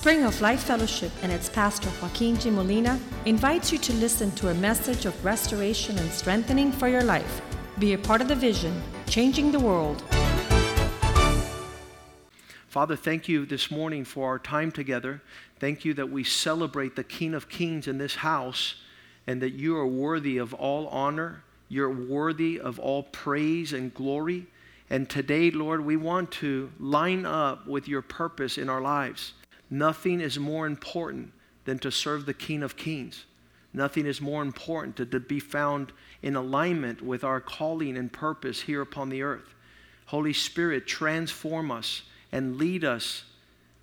Spring of Life Fellowship and its pastor Joaquin G. Molina invites you to listen to a message of restoration and strengthening for your life. Be a part of the vision, changing the world. Father, thank you this morning for our time together. Thank you that we celebrate the King of Kings in this house and that you are worthy of all honor. You're worthy of all praise and glory. And today, Lord, we want to line up with your purpose in our lives. Nothing is more important than to serve the King of Kings. Nothing is more important to, to be found in alignment with our calling and purpose here upon the earth. Holy Spirit, transform us and lead us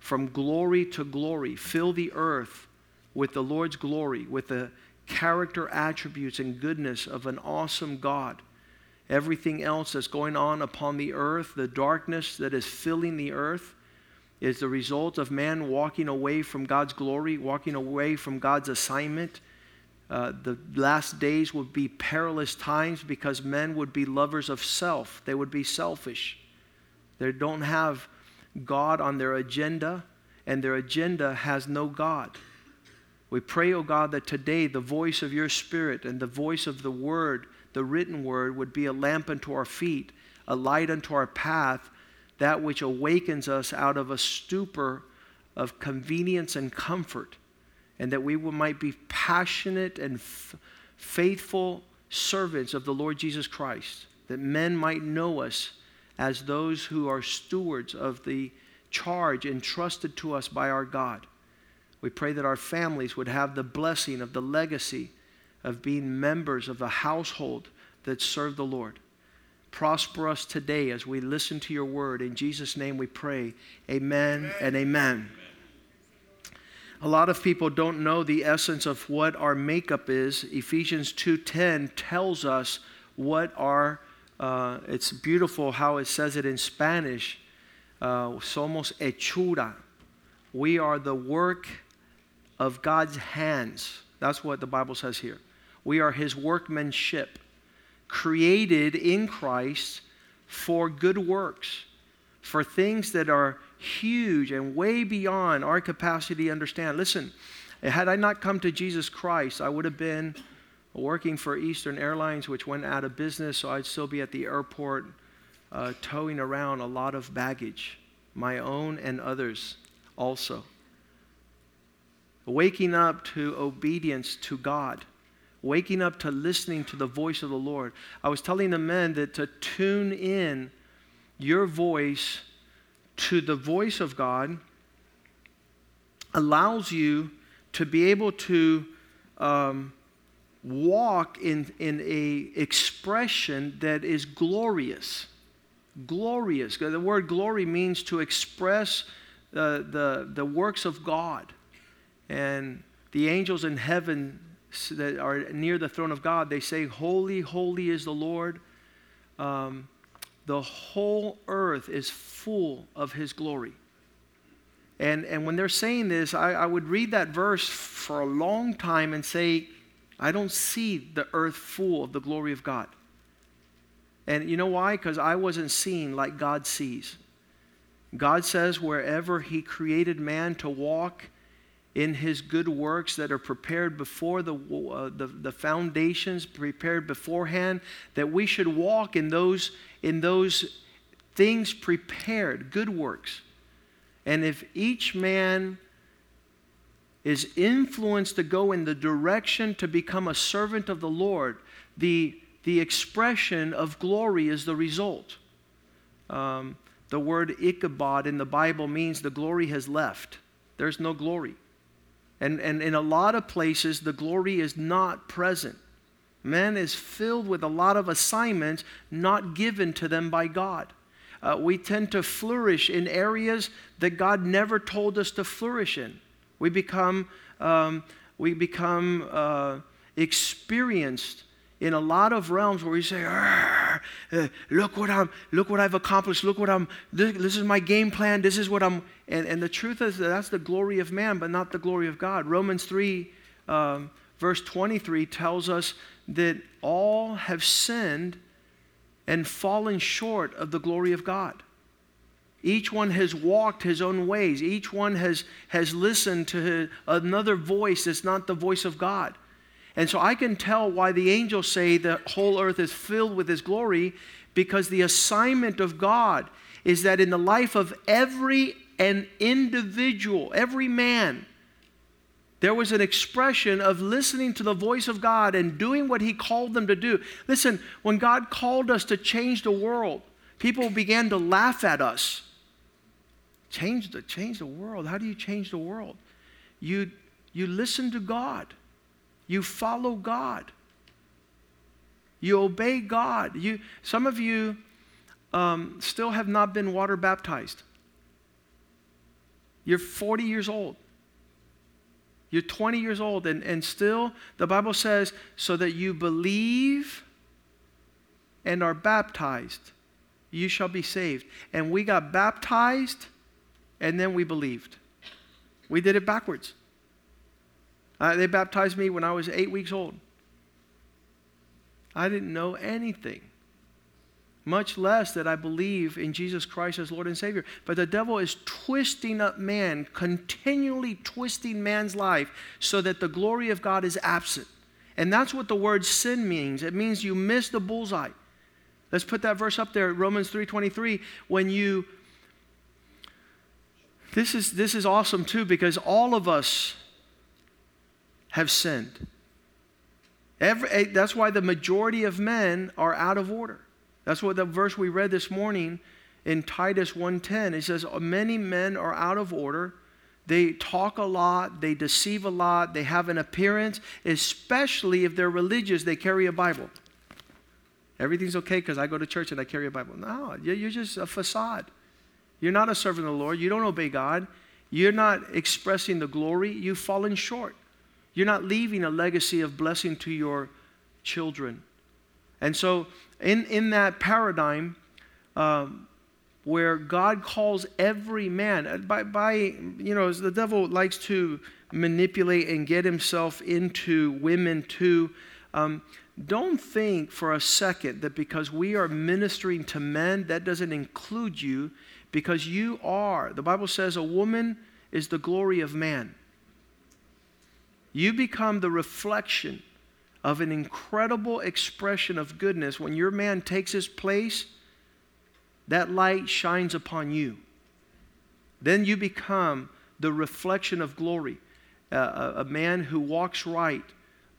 from glory to glory. Fill the earth with the Lord's glory, with the character attributes and goodness of an awesome God. Everything else that's going on upon the earth, the darkness that is filling the earth, is the result of man walking away from God's glory, walking away from God's assignment. Uh, the last days would be perilous times because men would be lovers of self. They would be selfish. They don't have God on their agenda, and their agenda has no God. We pray, O oh God, that today the voice of your Spirit and the voice of the Word, the written Word, would be a lamp unto our feet, a light unto our path, that which awakens us out of a stupor of convenience and comfort, and that we might be passionate and f- faithful servants of the Lord Jesus Christ, that men might know us as those who are stewards of the charge entrusted to us by our God. We pray that our families would have the blessing of the legacy of being members of the household that serve the Lord. Prosper us today as we listen to your word. In Jesus' name we pray. Amen, amen. and amen. A lot of people don't know the essence of what our makeup is. Ephesians 2:10 tells us what our uh, it's beautiful how it says it in Spanish. Uh, somos hechura. We are the work of God's hands. That's what the Bible says here. We are his workmanship created in Christ for good works, for things that are huge and way beyond our capacity to understand. Listen, had I not come to Jesus Christ, I would have been working for Eastern Airlines, which went out of business, so I'd still be at the airport uh, towing around a lot of baggage, my own and others also. Waking up to obedience to God waking up to listening to the voice of the Lord. I was telling the men that to tune in your voice to the voice of God allows you to be able to um, walk in, in a expression that is glorious. Glorious. The word glory means to express the, the works of god. And the angels in heaven that are near the throne of God, they say, Holy, holy is the Lord. Um, the whole earth is full of his glory. And, and when they're saying this, I, I would read that verse for a long time and say, I don't see the earth full of the glory of God. And you know why? Because I wasn't seeing like God sees. God says, wherever He created man to walk, in his good works that are prepared before the, uh, the, the, foundations, prepared beforehand, that we should walk in those, in those things prepared, good works. And if each man is influenced to go in the direction to become a servant of the Lord, the, the expression of glory is the result. Um, the word Ichabod in the Bible means the glory has left. There's no glory. And, and in a lot of places, the glory is not present. Man is filled with a lot of assignments not given to them by God. Uh, we tend to flourish in areas that God never told us to flourish in. We become, um, we become uh, experienced in a lot of realms where we say, uh, "Look what I'm, look what I've accomplished. Look what I'm. This, this, is my game plan. This is what I'm." And, and the truth is that that's the glory of man, but not the glory of God. Romans three, um, verse twenty-three tells us that all have sinned and fallen short of the glory of God. Each one has walked his own ways. Each one has, has listened to his, another voice that's not the voice of God. And so I can tell why the angels say the whole earth is filled with his glory because the assignment of God is that in the life of every an individual, every man, there was an expression of listening to the voice of God and doing what he called them to do. Listen, when God called us to change the world, people began to laugh at us. Change the, change the world. How do you change the world? You, you listen to God, you follow God, you obey God. You, some of you um, still have not been water baptized. You're 40 years old. You're 20 years old, and, and still, the Bible says, so that you believe and are baptized, you shall be saved. And we got baptized and then we believed. We did it backwards. Uh, they baptized me when I was eight weeks old. I didn't know anything, much less that I believe in Jesus Christ as Lord and Savior. But the devil is twisting up man, continually twisting man's life so that the glory of God is absent. And that's what the word sin means. It means you miss the bullseye. Let's put that verse up there, Romans 3:23. When you this is, this is awesome too because all of us have sinned. Every, eh, that's why the majority of men are out of order. That's what the verse we read this morning in Titus 1:10. It says many men are out of order. They talk a lot, they deceive a lot, they have an appearance, especially if they're religious, they carry a Bible. Everything's okay because I go to church and I carry a Bible. No, you're just a facade. You're not a servant of the Lord. You don't obey God. You're not expressing the glory. You've fallen short. You're not leaving a legacy of blessing to your children. And so, in, in that paradigm, um, where God calls every man, uh, by, by, you know, the devil likes to manipulate and get himself into women too. Um, don't think for a second that because we are ministering to men, that doesn't include you because you are. The Bible says a woman is the glory of man. You become the reflection of an incredible expression of goodness. When your man takes his place, that light shines upon you. Then you become the reflection of glory. Uh, a, a, man who walks right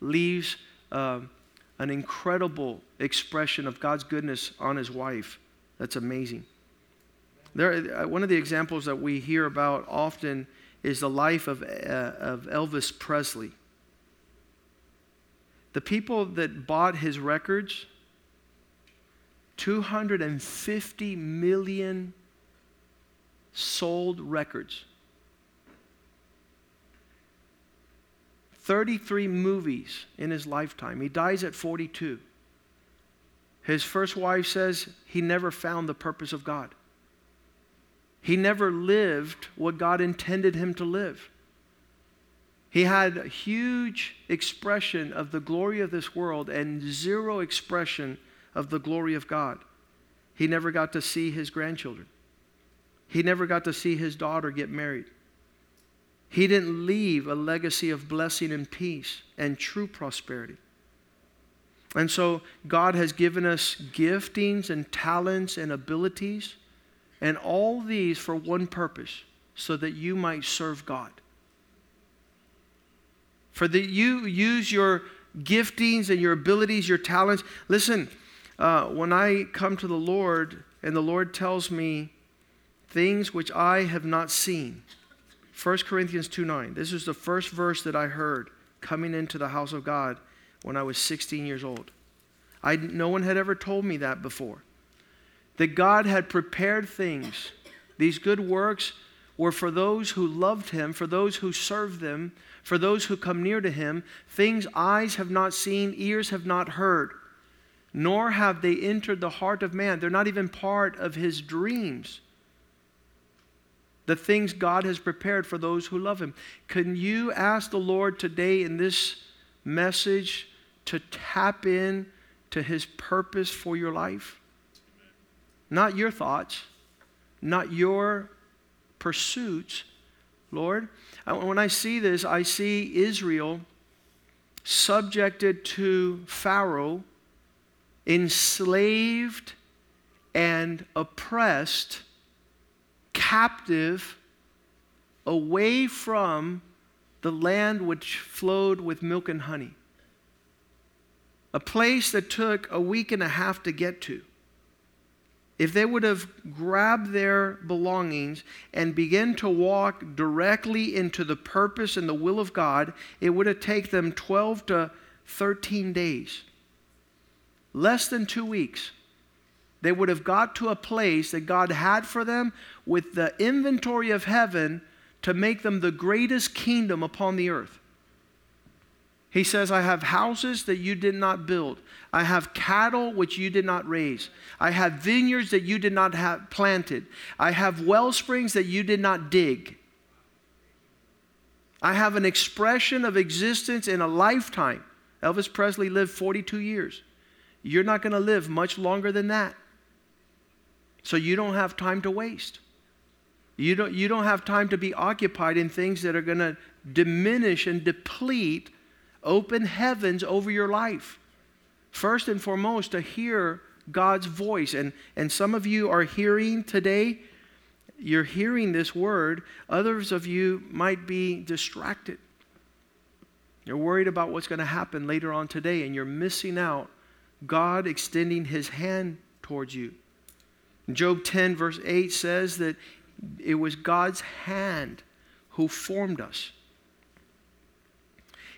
leaves uh, an incredible expression of God's goodness on his wife. That's amazing. There, uh, one of the examples that we hear about often is the life of, uh, of Elvis Presley. The people that bought his records, 250 million sold records. 33 movies in his lifetime. He dies at 42. His first wife says he never found the purpose of God. He never lived what God intended him to live. He had a huge expression of the glory of this world and zero expression of the glory of God. He never got to see his grandchildren. He never got to see his daughter get married. He didn't leave a legacy of blessing and peace and true prosperity. And so God has given us giftings and talents and abilities and all these for one purpose so that you might serve God. For that you use your giftings and your abilities, your talents. Listen, uh, when I come to the Lord and the Lord tells me things which I have not seen, 1 Corinthians 2 9, this is the first verse that I heard coming into the house of God when I was 16 years old. I, no one had ever told me that before that God had prepared things. These good works were for those who loved Him, for those who served them, for those who come near to Him, things eyes have not seen, ears have not heard, nor have they entered the heart of man. They're not even part of His dreams. The things God has prepared for those who love Him. Can you ask the Lord today in this message to tap in to His purpose for your life? Not your thoughts, not your pursuits, Lord. When I see this, I see Israel subjected to Pharaoh, enslaved and oppressed, captive, away from the land which flowed with milk and honey. A place that took a week and a half to get to if they would have grabbed their belongings and begun to walk directly into the purpose and the will of God, it would have taken them 12 to 13 days. Less than two weeks. They would have got to a place that God had for them with the inventory of heaven to make them the greatest kingdom upon the earth. He says, I have houses that you did not build. I have cattle which you did not raise. I have vineyards that you did not have planted. I have well springs that you did not dig. I have an expression of existence in a lifetime. Elvis Presley lived 42 years. You're not going to live much longer than that. So you don't have time to waste. You don't, you don't have time to be occupied in things that are going to diminish and deplete open heavens over your life. First and foremost, to hear God's voice. And, and some of you are hearing today, you're hearing this word. Others of you might be distracted. You're worried about what's going to happen later on today, and you're missing out God extending his hand towards you. Job 10, verse 8 says that it was God's hand who formed us.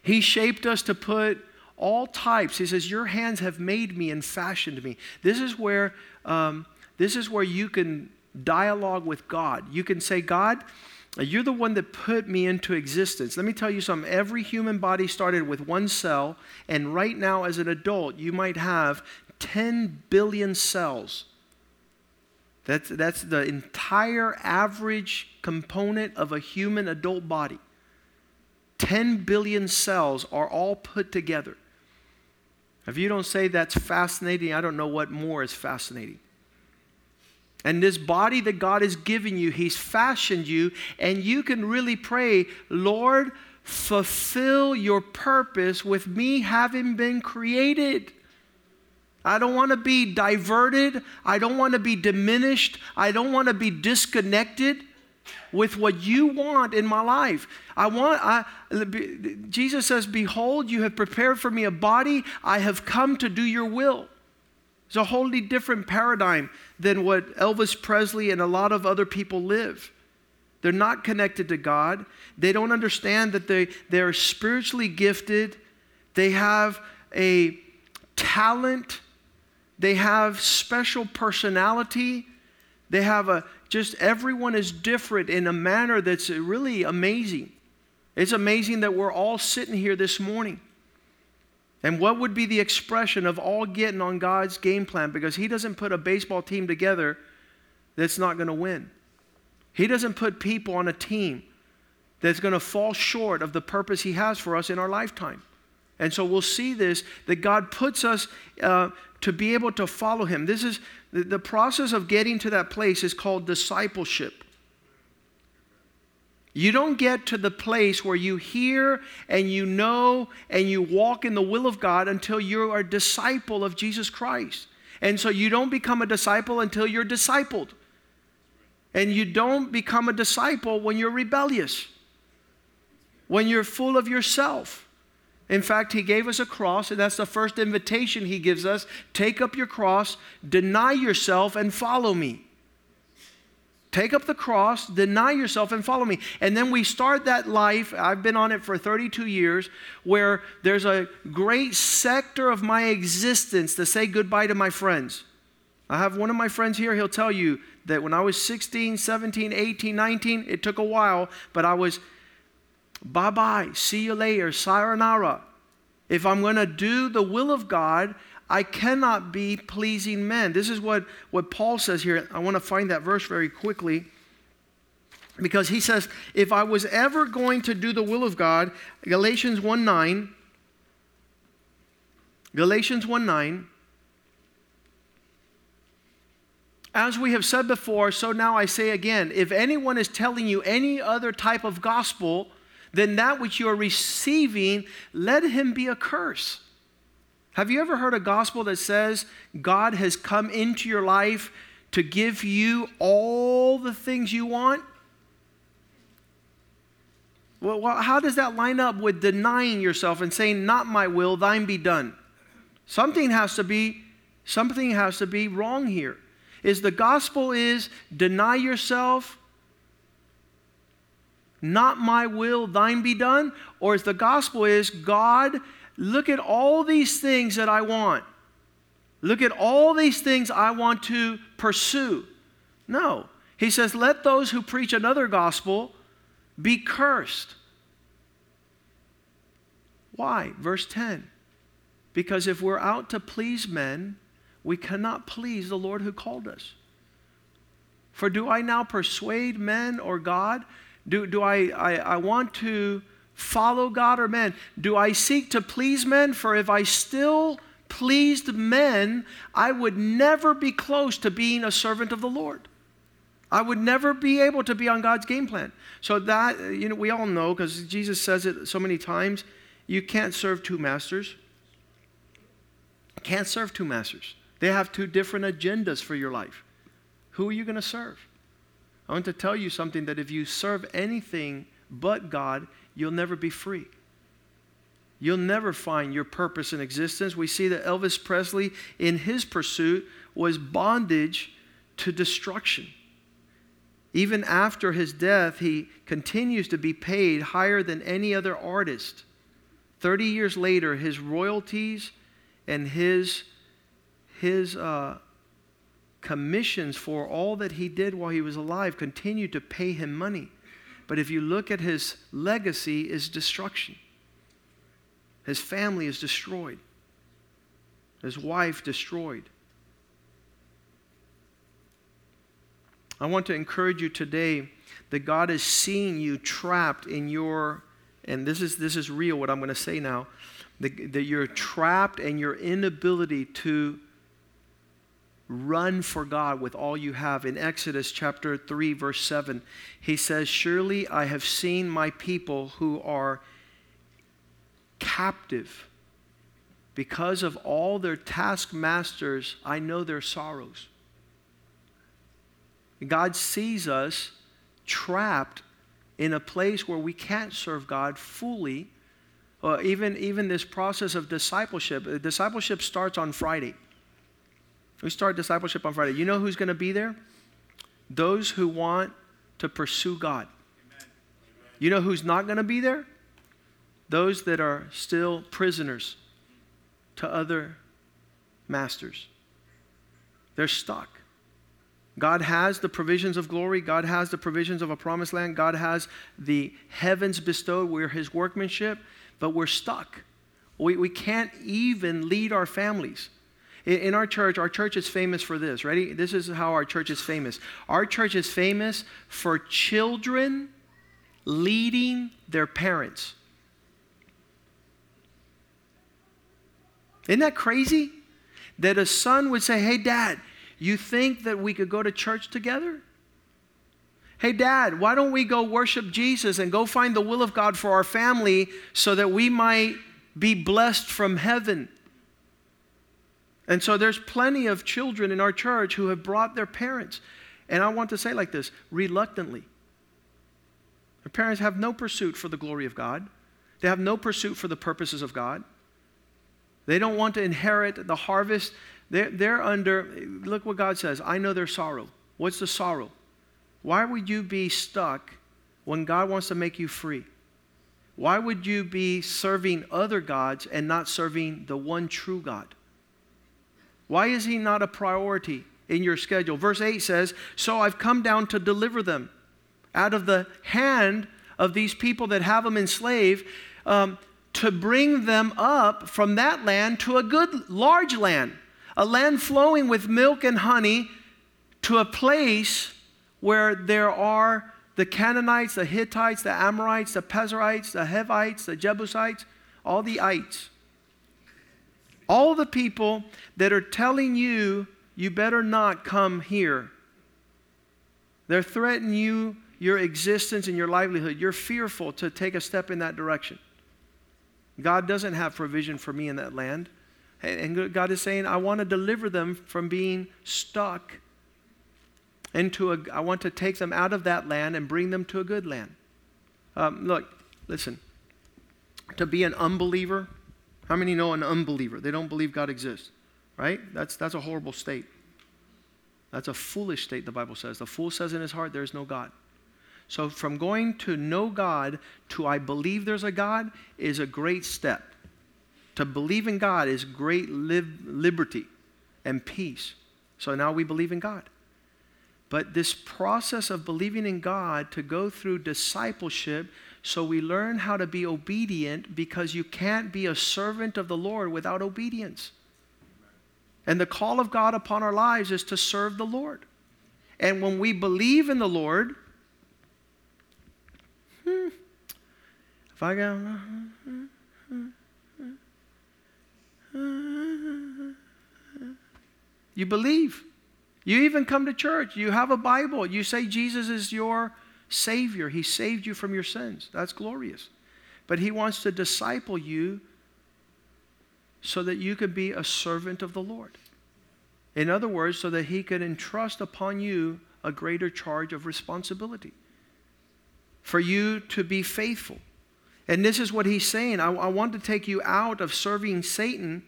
He shaped us to put all types. He says, Your hands have made me and fashioned me. This is where, um, this is where you can dialogue with God. You can say, God, you're the one that put me into existence. Let me tell you something. Every human body started with one cell, and right now, as an adult, you might have 10 billion cells. That's, that's the entire average component of a human adult body. 10 billion cells are all put together. If you don't say that's fascinating, I don't know what more is fascinating. And this body that God has given you, He's fashioned you, and you can really pray, Lord, fulfill your purpose with me having been created. I don't want to be diverted. I don't want to be diminished. I don't want to be disconnected with what you want in my life. I want, I, Jesus says, Behold, you have prepared for me a body. I have come to do your will. It's a wholly different paradigm than what Elvis Presley and a lot of other people live. They're not connected to God. They don't understand that they, they're spiritually gifted. They have a talent. They have special personality. They have a, just everyone is different in a manner that's really amazing. It's amazing that we're all sitting here this morning. And what would be the expression of all getting on God's game plan? Because He doesn't put a baseball team together that's not going to win. He doesn't put people on a team that's going to fall short of the purpose He has for us in our lifetime. And so we'll see this that God puts us uh, to be able to follow Him. This is the, the process of getting to that place is called discipleship. You don't get to the place where you hear and you know and you walk in the will of God until you are a disciple of Jesus Christ. And so you don't become a disciple until you're discipled. And you don't become a disciple when you're rebellious, when you're full of yourself. In fact, he gave us a cross, and that's the first invitation he gives us. Take up your cross, deny yourself, and follow me. Take up the cross, deny yourself, and follow me. And then we start that life. I've been on it for 32 years, where there's a great sector of my existence to say goodbye to my friends. I have one of my friends here, he'll tell you that when I was 16, 17, 18, 19, it took a while, but I was Bye bye. See you later. Sayonara. If I'm going to do the will of God, I cannot be pleasing men. This is what, what Paul says here. I want to find that verse very quickly because he says, if I was ever going to do the will of God, Galatians 1 9, Galatians 1 9, As we have said before, so now I say again if anyone is telling you any other type of gospel than that which you are receiving, let him be a curse. Have you ever heard a gospel that says God has come into your life to give you all the things you want? Well, how does that line up with denying yourself and saying, Not my will, thine be done? Something has to be, something has to be wrong here. Is the gospel is deny yourself, not my will, thine be done? Or is the gospel is God, look at all these things that I want. Look at all these things I want to pursue. No. He says, let those who preach another gospel be cursed. Why? Verse 10. Because if we're out to please men, we cannot please the Lord who called us. For do I now persuade men or God? Do, do I, I, I want to follow God or men? Do I seek to please men? For if I still pleased men, I would never be close to being a servant of the Lord. I would never be able to be on God's game plan. So that, you know, we all know because Jesus says it so many times you can't serve two masters. Can't serve two masters. They have two different agendas for your life. Who are you going to serve? I want to tell you something that if you serve anything but God, you'll never be free. You'll never find your purpose in existence. We see that Elvis Presley, in his pursuit, was bondage to destruction. Even after his death, he continues to be paid higher than any other artist. 30 years later, his royalties and his, his uh, commissions for all that he did while he was alive continue to pay him money. But if you look at his legacy, is destruction. His family is destroyed. His wife destroyed. I want to encourage you today that God is seeing you trapped in your, and this is, this is real what I'm going to say now, that, that you're trapped in your inability to run for God with all you have. In Exodus chapter 3, verse 7, he says, Surely I have seen my people who are captive. Because of all their taskmasters, I know their sorrows. God sees us trapped in a place where we can't serve God fully. Uh, even, even this process of discipleship, uh, discipleship starts on Friday. We start discipleship on Friday. You know who's going to be there? Those who want to pursue God. Amen. You know who's not going to be there? Those that are still prisoners to other masters. They're stuck. God has the provisions of glory. God has the provisions of a promised land. God has the heavens bestowed. We're His workmanship, but we're stuck. We, we can't even lead our families. In, our church, our church is famous for this. Ready? This is how our church is famous. Our church is famous for children leading their parents. Isn't that crazy? That a son would say, Hey, dad, you think that we could go to church together? Hey, Dad, why don't we go worship Jesus and go find the will of God for our family so that we might be blessed from heaven? And so there's plenty of children in our church who have brought their parents. And I want to say like this reluctantly. Their parents have no pursuit for the glory of God, they have no pursuit for the purposes of God. They don't want to inherit the harvest they're, they're under, look what God says I know their sorrow. What's the sorrow? Why would you be stuck when God wants to make you free? Why would you be serving other gods and not serving the one true God? Why is He not a priority in your schedule? Verse 8 says, So I've come down to deliver them out of the hand of these people that have them enslaved, um, to bring them up from that land to a good, large land a land flowing with milk and honey, to a place where there are the Canaanites, the Hittites, the Amorites, the Perizzites, the Hevites, the Jebusites, all the ites. All the people that are telling you you better not come here. They're threatening you, your existence, and your livelihood. You're fearful to take a step in that direction. God doesn't have provision for me in that land. And God is saying, I want to deliver them from being stuck into a, I want to take them out of that land and bring them to a good land. Um, look, listen. To be an unbeliever, how many know an unbeliever? They don't believe God exists, right? That's, that's a horrible state. That's a foolish state, the Bible says. The fool says in his heart, there is no God. So, from going to know God to I believe there's a God is a great step. To believe in God is great lib- liberty and peace. So now we believe in God. But this process of believing in God to go through discipleship, so we learn how to be obedient because you can't be a servant of the Lord without obedience. And the call of God upon our lives is to serve the Lord. And when we believe in the Lord, hmm, if I go, you believe. You even come to church. You have a Bible. You say Jesus is your Savior. He saved you from your sins. That's glorious. But He wants to disciple you so that you could be a servant of the Lord. In other words, so that He could entrust upon you a greater charge of responsibility for you to be faithful. And this is what He's saying I, I want to take you out of serving Satan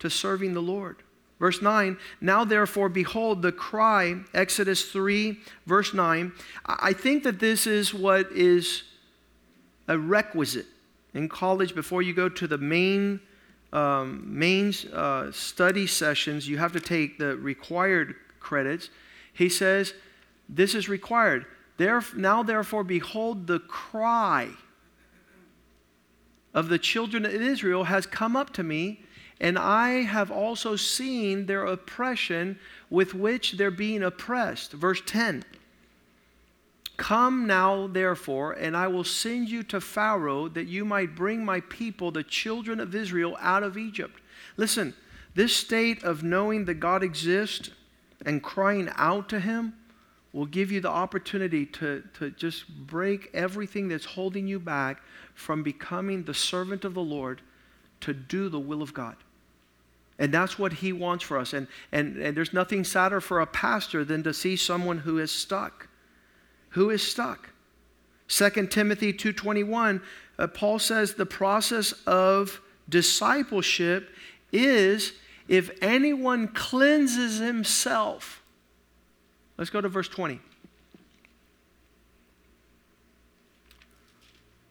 to serving the Lord. Verse 9, now therefore, behold, the cry, Exodus 3, verse 9. I think that this is what is a requisite in college before you go to the main, um, main uh, study sessions. You have to take the required credits. He says, This is required. There, now therefore, behold, the cry of the children of Israel has come up to me and I have also seen their oppression with which they're being oppressed. Verse 10 Come now, therefore, and I will send you to Pharaoh that you might bring my people, the children of Israel, out of Egypt. Listen, this state of knowing that God exists and crying out to Him will give you the opportunity to, to just break everything that's holding you back from becoming the servant of the Lord to do the will of God. And that's what he wants for us. And, and, and there's nothing sadder for a pastor than to see someone who is stuck. Who is stuck? 2 Timothy 2.21, uh, Paul says the process of discipleship is if anyone cleanses himself. Let's go to verse 20.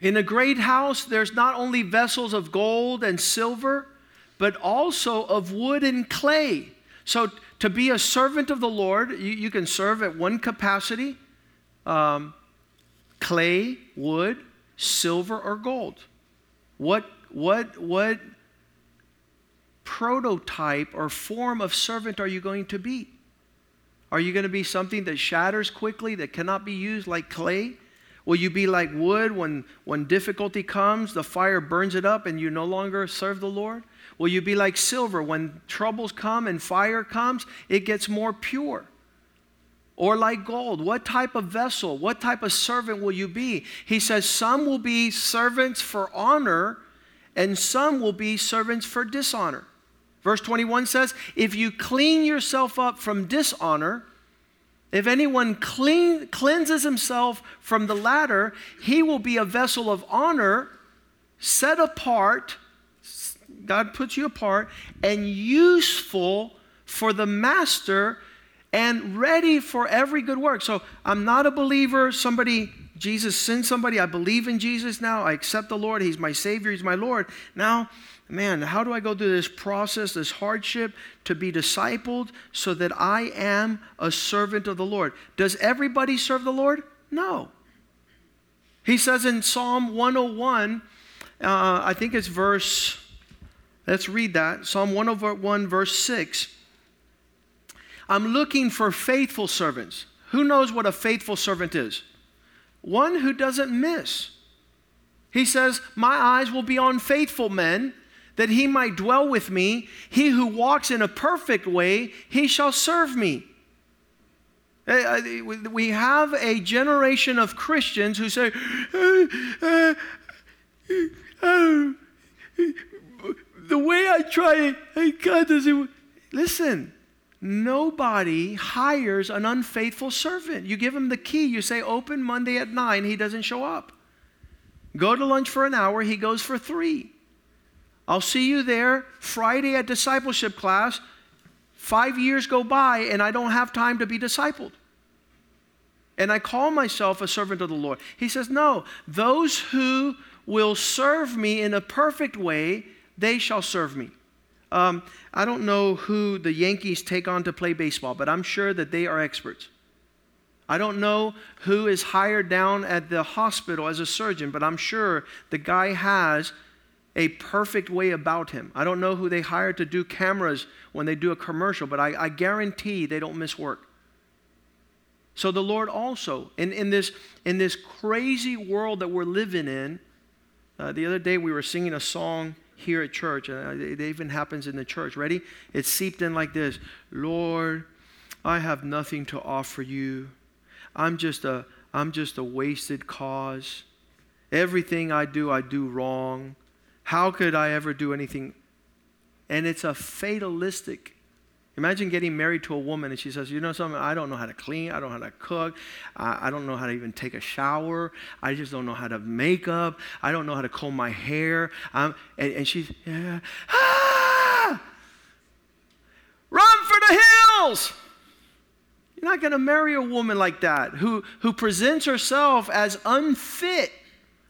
In a great house, there's not only vessels of gold and silver, but also of wood and clay. So, to be a servant of the Lord, you, you can serve at one capacity um, clay, wood, silver, or gold. What, what, what prototype or form of servant are you going to be? Are you going to be something that shatters quickly, that cannot be used like clay? Will you be like wood when, when difficulty comes, the fire burns it up and you no longer serve the Lord? Will you be like silver when troubles come and fire comes, it gets more pure? Or like gold, what type of vessel, what type of servant will you be? He says, Some will be servants for honor, and some will be servants for dishonor. Verse 21 says, If you clean yourself up from dishonor, if anyone clean, cleanses himself from the latter, he will be a vessel of honor, set apart God puts you apart and useful for the master and ready for every good work. So I'm not a believer. Somebody, Jesus sent somebody. I believe in Jesus now. I accept the Lord. He's my Savior. He's my Lord. Now, man, how do I go through this process, this hardship to be discipled so that I am a servant of the Lord? Does everybody serve the Lord? No. He says in Psalm 101, uh, I think it's verse Let's read that. Psalm 101, verse 6. I'm looking for faithful servants. Who knows what a faithful servant is? One who doesn't miss. He says, My eyes will be on faithful men that he might dwell with me. He who walks in a perfect way, he shall serve me. Uh, uh, we have a generation of Christians who say, uh, the way I try it, God doesn't. Listen, nobody hires an unfaithful servant. You give him the key, you say, open Monday at 9, he doesn't show up. Go to lunch for an hour, he goes for three. I'll see you there Friday at discipleship class. Five years go by and I don't have time to be discipled. And I call myself a servant of the Lord. He says, No, those who will serve me in a perfect way, they shall serve me. Um, I don't know who the Yankees take on to play baseball, but I'm sure that they are experts. I don't know who is hired down at the hospital as a surgeon, but I'm sure the guy has a perfect way about him. I don't know who they hire to do cameras when they do a commercial, but I, I guarantee they don't miss work. So the Lord also, in, in, this, in this crazy world that we're living in, uh, the other day we were singing a song here at church, and it even happens in the church. Ready? It seeped in like this Lord, I have nothing to offer you. I'm just a, I'm just a wasted cause. Everything I do, I do wrong. How could I ever do anything? And it's a fatalistic Imagine getting married to a woman and she says, You know something? I don't know how to clean. I don't know how to cook. I, don't know how to even take a shower. I just don't know how to make up. I don't know how to comb my hair. Um, and, and she's, yeah, ah! Run for the hills! You're not going to marry a woman like that who, who presents herself as unfit.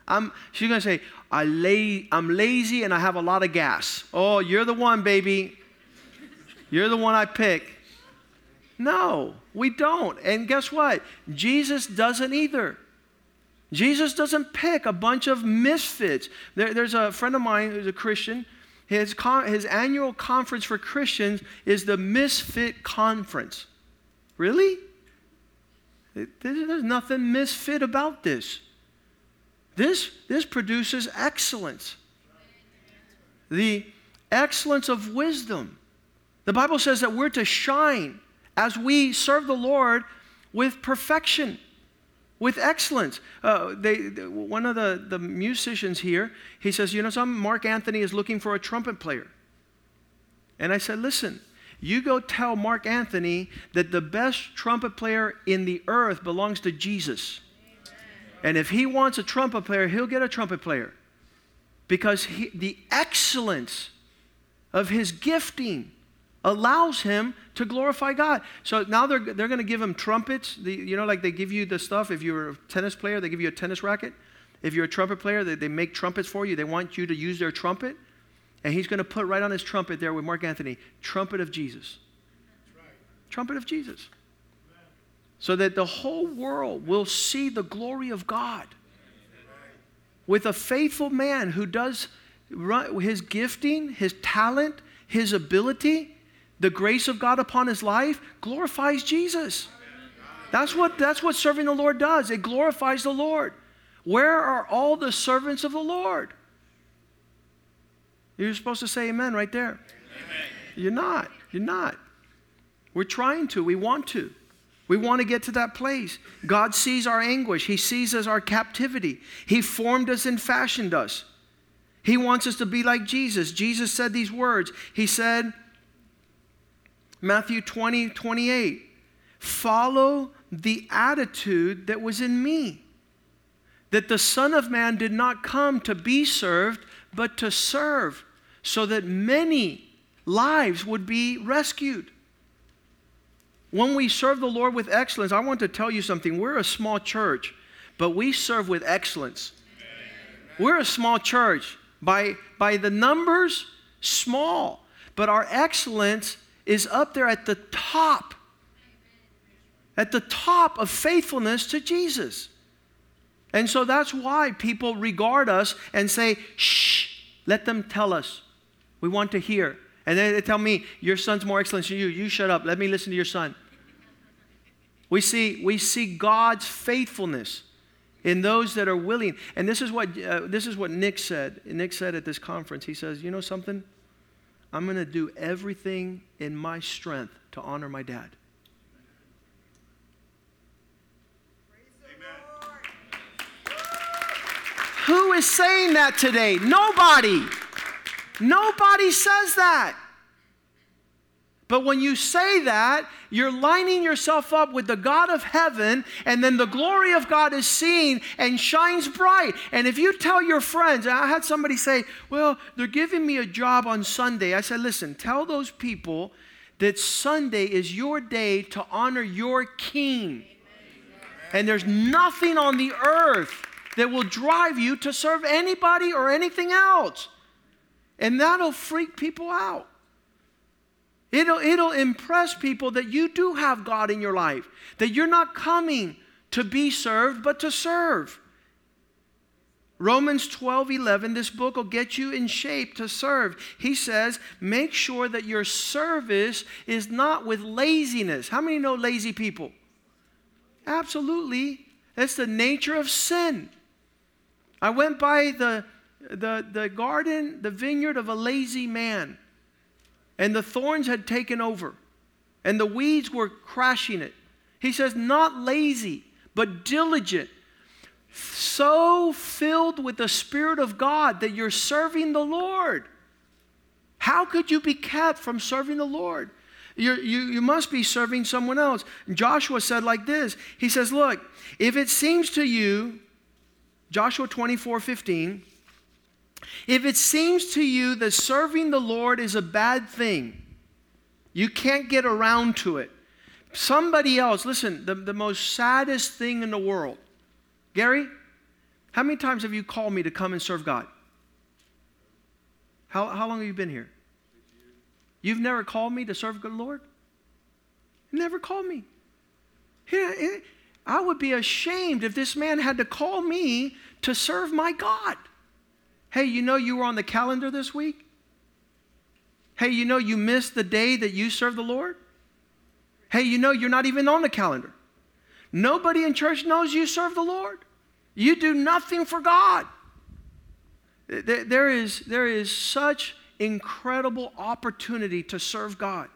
I'm, she's going to say, I lay, I'm lazy and I have a lot of gas. Oh, you're the one, baby. You're the one I pick. No, we don't. And guess what? Jesus doesn't either. Jesus doesn't pick a bunch of misfits. There, there's a friend of mine who's a Christian. His, con- his annual conference for Christians is the Misfit Conference. Really? there's nothing misfit about this. This, this produces excellence. The excellence of wisdom. The Bible says that we're to shine as we serve the Lord with perfection, with excellence. Uh, they, they, one of the, the musicians here, he says, You know, some Marc Anthony is looking for a trumpet player. And I said, Listen, you go tell Marc Anthony that the best trumpet player in the earth belongs to Jesus. And if he wants a trumpet player, he'll get a trumpet player. Because he, the excellence of his gifting allows him to glorify God. So now they're, they're going to give him trumpets. The, you know, like they give you the stuff. If you're a tennis player, they give you a tennis racket. If you're a trumpet player, they, they make trumpets for you. They want you to use their trumpet. And he's going to put right on his trumpet there with Marc Anthony, trumpet of Jesus. Right. Trumpet of Jesus. So that the whole world will see the glory of God. With a faithful man who does his gifting, his talent, his ability, the grace of God upon his life glorifies Jesus. That's what, that's what serving the Lord does. It glorifies the Lord. Where are all the servants of the Lord? You're supposed to say amen right there. Amen. You're not. You're not. We're trying to. We want to. We want to get to that place. God sees our anguish. He sees us our captivity. He formed us and fashioned us. He wants us to be like Jesus. Jesus said these words. He said, Matthew 20, 28. Follow the attitude that was in me. That the Son of Man did not come to be served, but to serve, so that many lives would be rescued. When we serve the Lord with excellence, I want to tell you something. We're a small church, but we serve with excellence. We're a small church. By, by the numbers, small, but our excellence is up there at the top, at the top of faithfulness to Jesus. And so that's why people regard us and say, shh, let them tell us. We want to hear. And then they tell me, your son's more excellent than you. You shut up. Let me listen to your son. We see, we see God's faithfulness in those that are willing. And this is what, uh, this is what Nick said. Nick said at this conference, he says, You know something? I'm going to do everything in my strength to honor my dad. Who is saying that today? Nobody. Nobody says that. But when you say that, you're lining yourself up with the God of heaven, and then the glory of God is seen and shines bright. And if you tell your friends, I had somebody say, Well, they're giving me a job on Sunday. I said, Listen, tell those people that Sunday is your day to honor your King. And there's nothing on the earth that will drive you to serve anybody or anything else. And that'll freak people out. It'll, it'll impress people that you do have God in your life, that you're not coming to be served, but to serve. Romans 12, 11, this book will get you in shape to serve. He says, make sure that your service is not with laziness. How many know lazy people? Absolutely. That's the nature of sin. I went by the, the, the garden, the vineyard of a lazy man and the thorns had taken over, and the weeds were crashing it. He says, not lazy, but diligent, so filled with the Spirit of God that you're serving the Lord. How could you be kept from serving the Lord? You're, you you must be serving someone else. Joshua said like this He says, Look, if it seems to you, Joshua 24 15, if it seems to you that serving the Lord is a bad thing, you can't get around to it. Somebody else, listen, the, the most saddest thing in the world. Gary, how many times have you called me to come and serve God? How, how long have you been here? You've never called me to serve the Lord? never called me. I would be ashamed if this man had to call me to serve my God. Hey, you know you were on the calendar this week? Hey, you know you missed the day that you serve the Lord? Hey, you know you're not even on the calendar. Nobody in church knows you serve the Lord. You do nothing for God. There is, there is such incredible opportunity to serve God.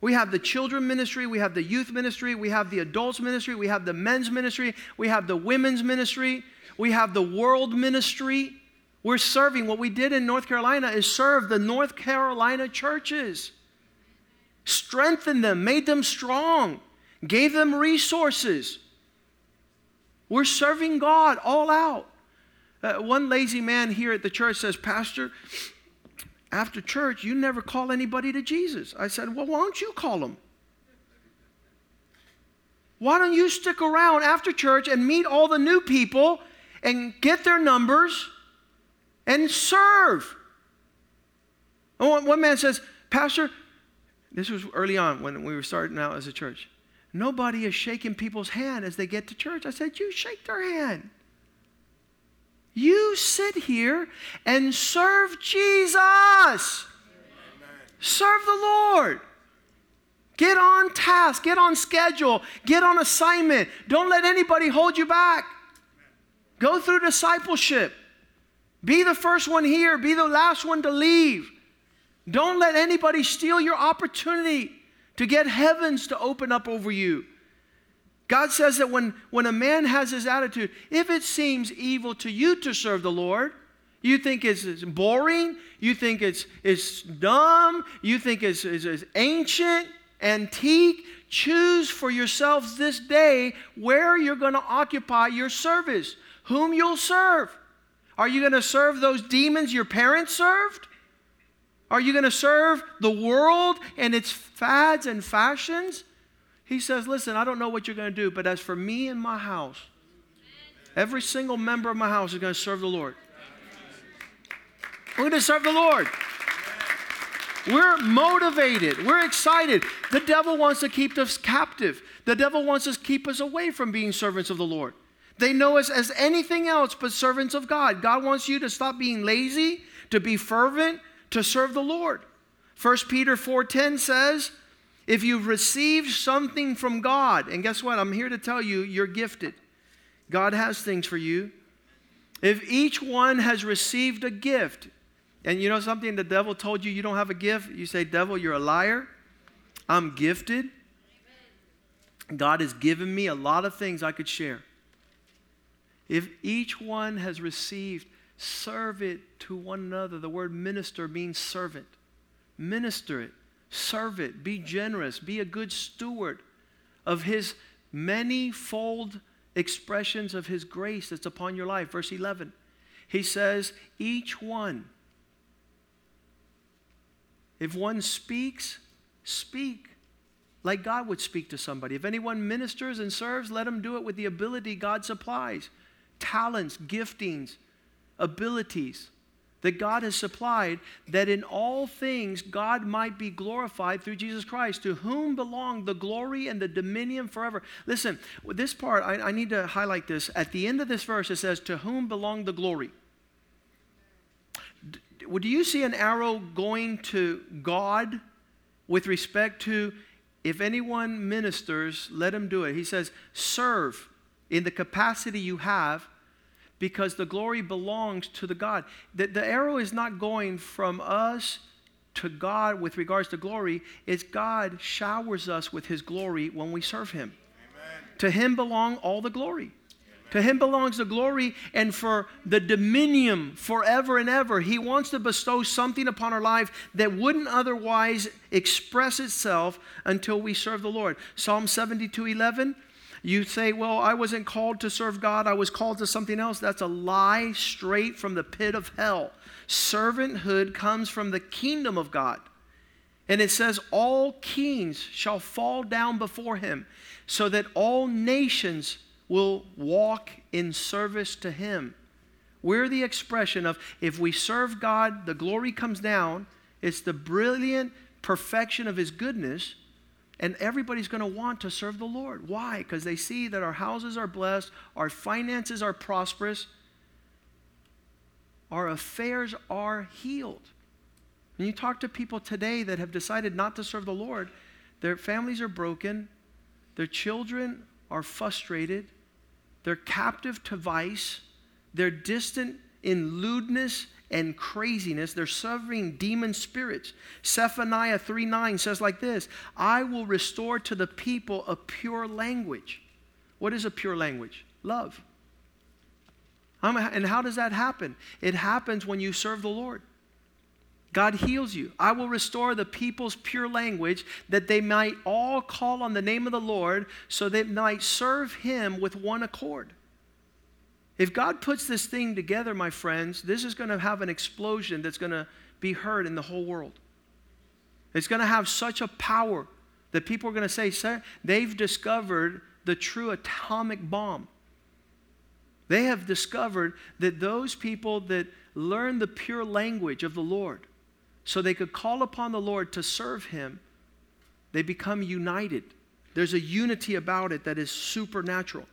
We have the children ministry, we have the youth ministry, we have the adults ministry, we have the men's ministry, we have the women's ministry, we have the world ministry. We're serving. What we did in North Carolina is serve the North Carolina churches, strengthen them, made them strong, gave them resources. We're serving God all out. Uh, one lazy man here at the church says, Pastor, after church, you never call anybody to Jesus. I said, Well, why don't you call them? Why don't you stick around after church and meet all the new people and get their numbers and serve. one man says, Pastor, this was early on when we were starting out as a church. Nobody is shaking people's hand as they get to church. I said, You shake their hand. You sit here and serve Jesus. Amen. Serve the Lord. Get on task, get on schedule, get on assignment. Don't let anybody hold you back. Go through discipleship. Be the first one here, be the last one to leave. Don't let anybody steal your opportunity to get heavens to open up over you. God says that when, when a man has his attitude, if it seems evil to you to serve the Lord, you think it's, it's boring, you think it's, it's dumb, you think it's, it's, it's ancient, antique, choose for yourselves this day where you're going to occupy your service, whom you'll serve. Are you going to serve those demons your parents served? Are you going to serve the world and its fads and fashions? He says, Listen, I don't know what you're going to do, but as for me and my house, every single member of my house is going to serve the Lord. We're going to serve the Lord. We're motivated. We're excited. The devil wants to keep us captive. The devil wants to keep us away from being servants of the Lord. They know us as anything else but servants of God. God wants you to stop being lazy, to be fervent, to serve the Lord. 1 Peter 4:10 says, "If you've received something from God, and guess what? I'm here to tell you, you're gifted. God has things for you. If each one has received a gift, and you know something, the devil told you you don't have a gift, you say, Devil, you're a liar. I'm gifted. God has given me a lot of things I could share. If each one has received, serve it to one another. The word minister means servant. Minister it, serve it, be generous, be a good steward of His many-fold expressions of His grace that's upon your life. Verse 11, He says, each one. If one speaks, speak like God would speak to somebody. If anyone ministers and serves, let him do it with the ability God supplies talents, giftings, abilities that God has supplied, that in all things God might be glorified through Jesus Christ, to whom belong the glory and the dominion forever. Listen, this part, I, I, need to highlight this. At the end of this verse, it says, To whom belong the glory? Do you see an arrow going to God with respect to if anyone ministers, let him do it. He says, serve in the capacity you have because the glory belongs to the God. The, the arrow is not going from us to God with regards to glory, it's God showers us with his glory when we serve him. Amen. To him belong all the glory. To him belongs the glory and for the dominion forever and ever. He wants to bestow something upon our life that wouldn't otherwise express itself until we serve the Lord. Psalm 72 11. You say, Well, I wasn't called to serve God, I was called to something else. That's a lie straight from the pit of hell. Servanthood comes from the kingdom of God. And it says, All kings shall fall down before him, so that all nations will walk in service to Him. We're the expression of if we serve God, the glory comes down. It's the brilliant perfection of His goodness, and everybody's going to want to serve the Lord. Why? Because they see that our houses are blessed, our finances are prosperous, our affairs are healed. When you talk to people today that have decided not to serve the Lord, their families are broken, their children are frustrated, they're captive to vice. They're distant in lewdness and craziness. They're serving demon spirits. Zephaniah 3 9 says like this I will restore to the people a pure language. What is a pure language? Love. And how does that happen? It happens when you serve the Lord. God heals you. I will restore the people's pure language that they might all call on the name of the Lord so they might serve him with one accord. If God puts this thing together, my friends, this is going to have an explosion that's going to be heard in the whole world. It's going to have such a power that people are going to say, Sir, they've discovered the true atomic bomb. They have discovered that those people that learn the pure language of the Lord, so they could call upon the Lord to serve Him, they become united. There's a unity about it that is supernatural.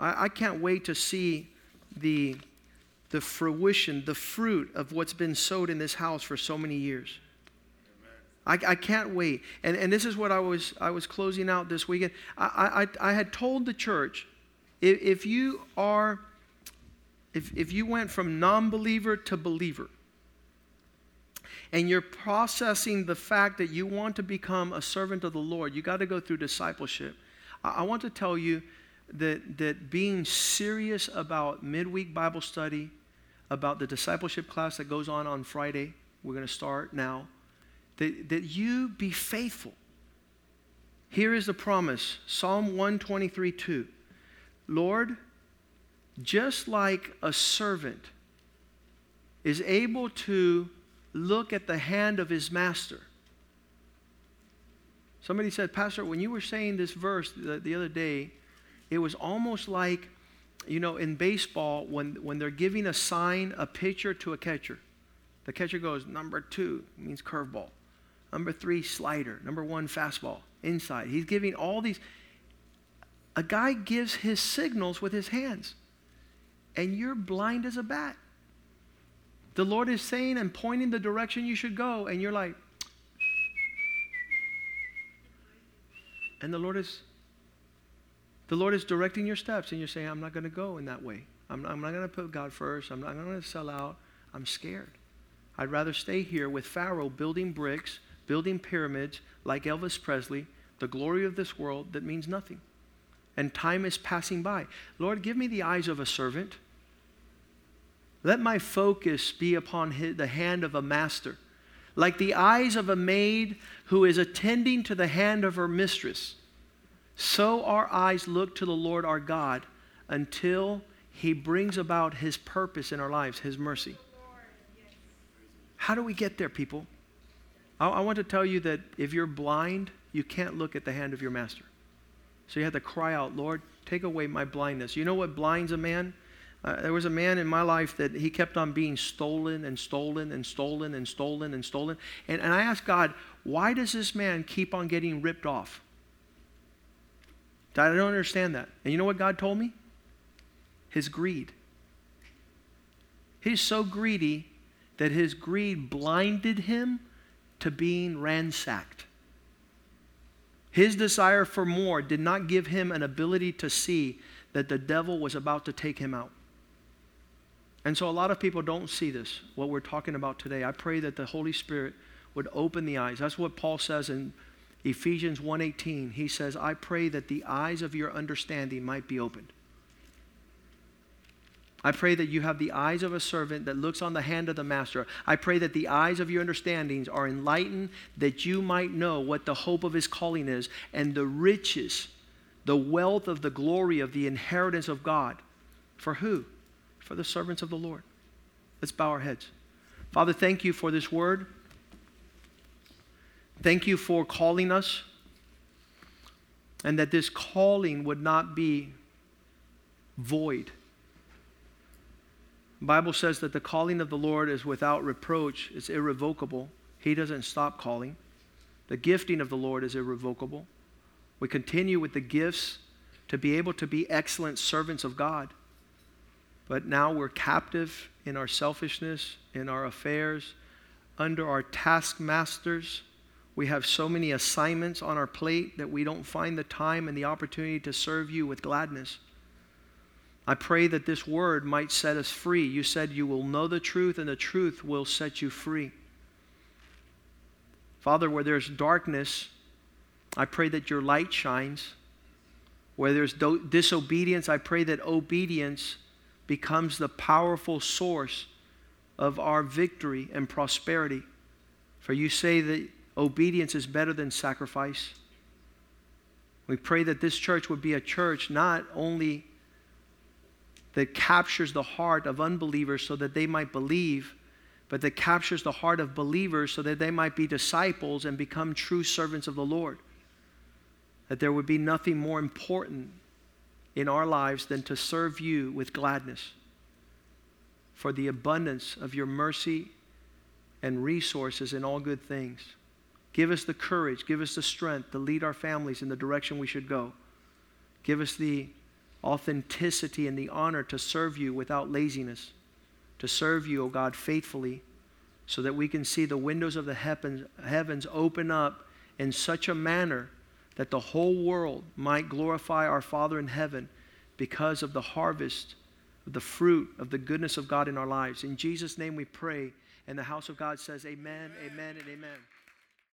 I, I can't wait to see the, the fruition, the fruit of what's been sowed in this house for so many years. I, I, can't wait. And, and this is what I was, I was closing out this weekend. I, I, I had told the church if, if you are, if, if you went from non believer to believer, and you're processing the fact that you want to become a servant of the Lord, you got to go through discipleship. I, I want to tell you that, that being serious about midweek Bible study, about the discipleship class that goes on on Friday, we're going to start now, that, that you be faithful. Here is the promise Psalm 123 2. Lord, just like a servant is able to look at the hand of his master. Somebody said, Pastor, when you were saying this verse the, the other day, it was almost like, you know, in baseball, when, when they're giving a sign, a pitcher to a catcher. The catcher goes, number two means curveball. Number three, slider. Number one, fastball, inside. He's giving all these. A guy gives his signals with his hands, and you're blind as a bat. The Lord is saying and pointing the direction you should go, and you're like, and the Lord is, The Lord is directing your steps, and you're saying, I'm not going to go in that way. I'm, I'm not going to put God first. I'm not going to sell out. I'm scared. I'd rather stay here with Pharaoh building bricks, building pyramids like Elvis Presley, the glory of this world that means nothing. And time is passing by. Lord, give me the eyes of a servant. Let my focus be upon his, the hand of a master, like the eyes of a maid who is attending to the hand of her mistress. So our eyes look to the Lord our God until he brings about his purpose in our lives, his mercy. How do we get there, people? I, I want to tell you that if you're blind, you can't look at the hand of your master. So you have to cry out, Lord, take away my blindness. You know what blinds a man? Uh, there was a man in my life that he kept on being stolen and stolen and stolen and stolen and stolen. And, and I asked God, why does this man keep on getting ripped off? I don't understand that. And you know what God told me? His greed. He's so greedy that his greed blinded him to being ransacked. His desire for more did not give him an ability to see that the devil was about to take him out. And so a lot of people don't see this, what we're talking about today. I pray that the Holy Spirit would open the eyes. That's what Paul says in Ephesians 1:18. He says, "I pray that the eyes of your understanding might be opened." I pray that you have the eyes of a servant that looks on the hand of the master. I pray that the eyes of your understandings are enlightened, that you might know what the hope of his calling is and the riches, the wealth of the glory of the inheritance of God. For who? For the servants of the Lord. Let's bow our heads. Father, thank you for this word. Thank you for calling us, and that this calling would not be void Bible says that the calling of the Lord is without reproach, it's irrevocable. He doesn't stop calling. The gifting of the Lord is irrevocable. We continue with the gifts to be able to be excellent servants of God. But now we're captive in our selfishness, in our affairs, under our taskmasters. We have so many assignments on our plate that we don't find the time and the opportunity to serve you with gladness. I pray that this word might set us free. You said you will know the truth, and the truth will set you free. Father, where there's darkness, I pray that your light shines. Where there's do- disobedience, I pray that obedience becomes the powerful source of our victory and prosperity. For you say that obedience is better than sacrifice. We pray that this church would be a church not only that captures the heart of unbelievers so that they might believe, but that captures the heart of believers so that they might be disciples and become true servants of the Lord. That there would be nothing more important in our lives than to serve you with gladness for the abundance of your mercy and resources in all good things. Give us the courage, give us the strength to lead our families in the direction we should go. Give us the authenticity and the honor to serve you without laziness, to serve you, O God, faithfully, so that we can see the windows of the heavens, open up in such a manner that the whole world might glorify our Father in heaven because of the harvest, of the fruit of the goodness of God in our lives. In Jesus' name we pray. And the house of God says, Amen, amen, and amen.